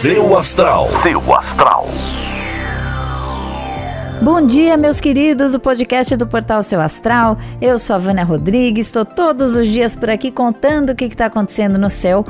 Seu astral. Seu astral. Bom dia, meus queridos do podcast do Portal Seu Astral. Eu sou a Vânia Rodrigues, estou todos os dias por aqui contando o que está acontecendo no céu.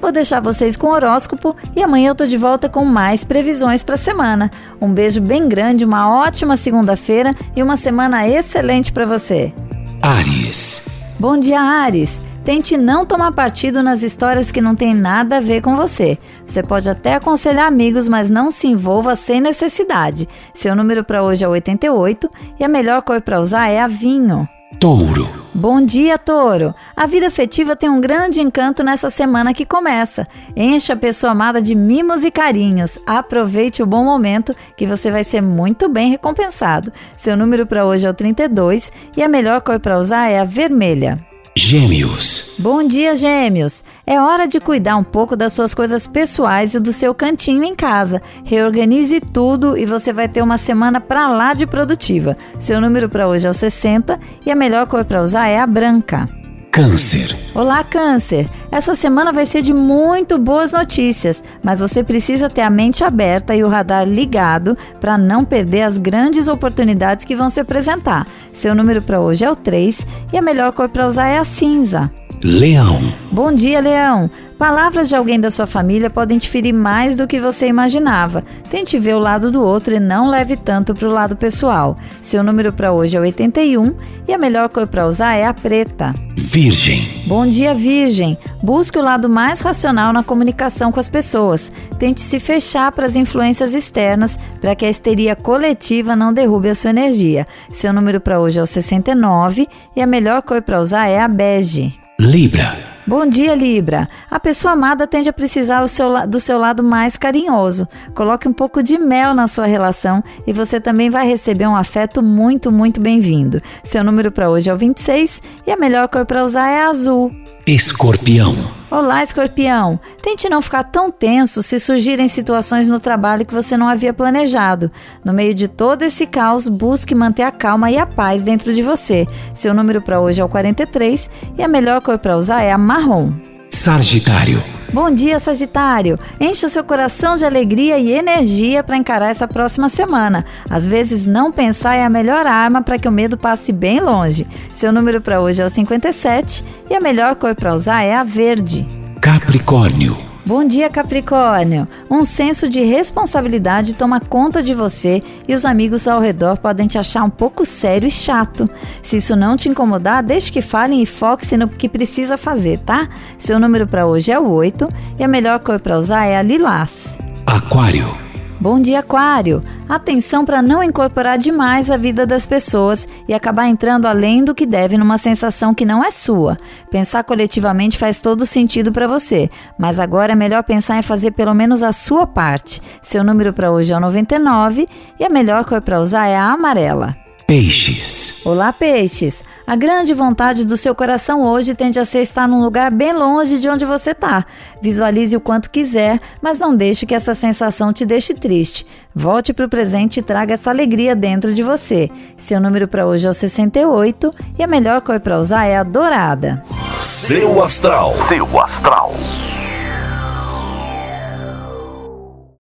Vou deixar vocês com o horóscopo e amanhã eu tô de volta com mais previsões para a semana. Um beijo bem grande, uma ótima segunda-feira e uma semana excelente para você. Ares. Bom dia, Ares. Tente não tomar partido nas histórias que não têm nada a ver com você. Você pode até aconselhar amigos, mas não se envolva sem necessidade. Seu número para hoje é 88 e a melhor cor para usar é a vinho. Touro. Bom dia, Touro! A vida afetiva tem um grande encanto nessa semana que começa. Encha a pessoa amada de mimos e carinhos. Aproveite o bom momento que você vai ser muito bem recompensado. Seu número para hoje é o 32 e a melhor cor para usar é a vermelha. Gêmeos. Bom dia, Gêmeos! É hora de cuidar um pouco das suas coisas pessoais e do seu cantinho em casa. Reorganize tudo e você vai ter uma semana para lá de produtiva. Seu número para hoje é o 60 e a melhor cor para usar é a branca. Câncer. Olá, Câncer! Essa semana vai ser de muito boas notícias, mas você precisa ter a mente aberta e o radar ligado para não perder as grandes oportunidades que vão se apresentar. Seu número para hoje é o 3 e a melhor cor para usar é a cinza. Leão. Bom dia, Leão! Palavras de alguém da sua família podem te ferir mais do que você imaginava. Tente ver o lado do outro e não leve tanto para o lado pessoal. Seu número para hoje é 81 e a melhor cor para usar é a preta. Virgem. Bom dia, Virgem! Busque o lado mais racional na comunicação com as pessoas. Tente se fechar para as influências externas para que a histeria coletiva não derrube a sua energia. Seu número para hoje é o 69 e a melhor cor para usar é a bege. Libra. Bom dia, Libra. A pessoa amada tende a precisar do seu lado mais carinhoso. Coloque um pouco de mel na sua relação e você também vai receber um afeto muito, muito bem-vindo. Seu número para hoje é o 26 e a melhor cor para usar é azul. Escorpião. Olá, escorpião! Tente não ficar tão tenso se surgirem situações no trabalho que você não havia planejado. No meio de todo esse caos, busque manter a calma e a paz dentro de você. Seu número para hoje é o 43 e a melhor cor para usar é a marrom. Sagitário. Bom dia, Sagitário! Encha seu coração de alegria e energia para encarar essa próxima semana. Às vezes, não pensar é a melhor arma para que o medo passe bem longe. Seu número para hoje é o 57 e a melhor cor para usar é a verde. Capricórnio. Bom dia, Capricórnio! Um senso de responsabilidade toma conta de você e os amigos ao redor podem te achar um pouco sério e chato. Se isso não te incomodar, deixe que falem e foque-se no que precisa fazer, tá? Seu número para hoje é o 8 e a melhor cor para usar é a lilás. Aquário. Bom dia, Aquário! Atenção para não incorporar demais a vida das pessoas e acabar entrando além do que deve numa sensação que não é sua. Pensar coletivamente faz todo sentido para você, mas agora é melhor pensar em fazer pelo menos a sua parte. Seu número para hoje é o 99 e a melhor cor para usar é a amarela. Peixes. Olá, peixes! A grande vontade do seu coração hoje tende a ser estar num lugar bem longe de onde você está. Visualize o quanto quiser, mas não deixe que essa sensação te deixe triste. Volte para o presente e traga essa alegria dentro de você. Seu número para hoje é o 68 e a melhor cor para usar é a dourada. Seu astral. Seu astral.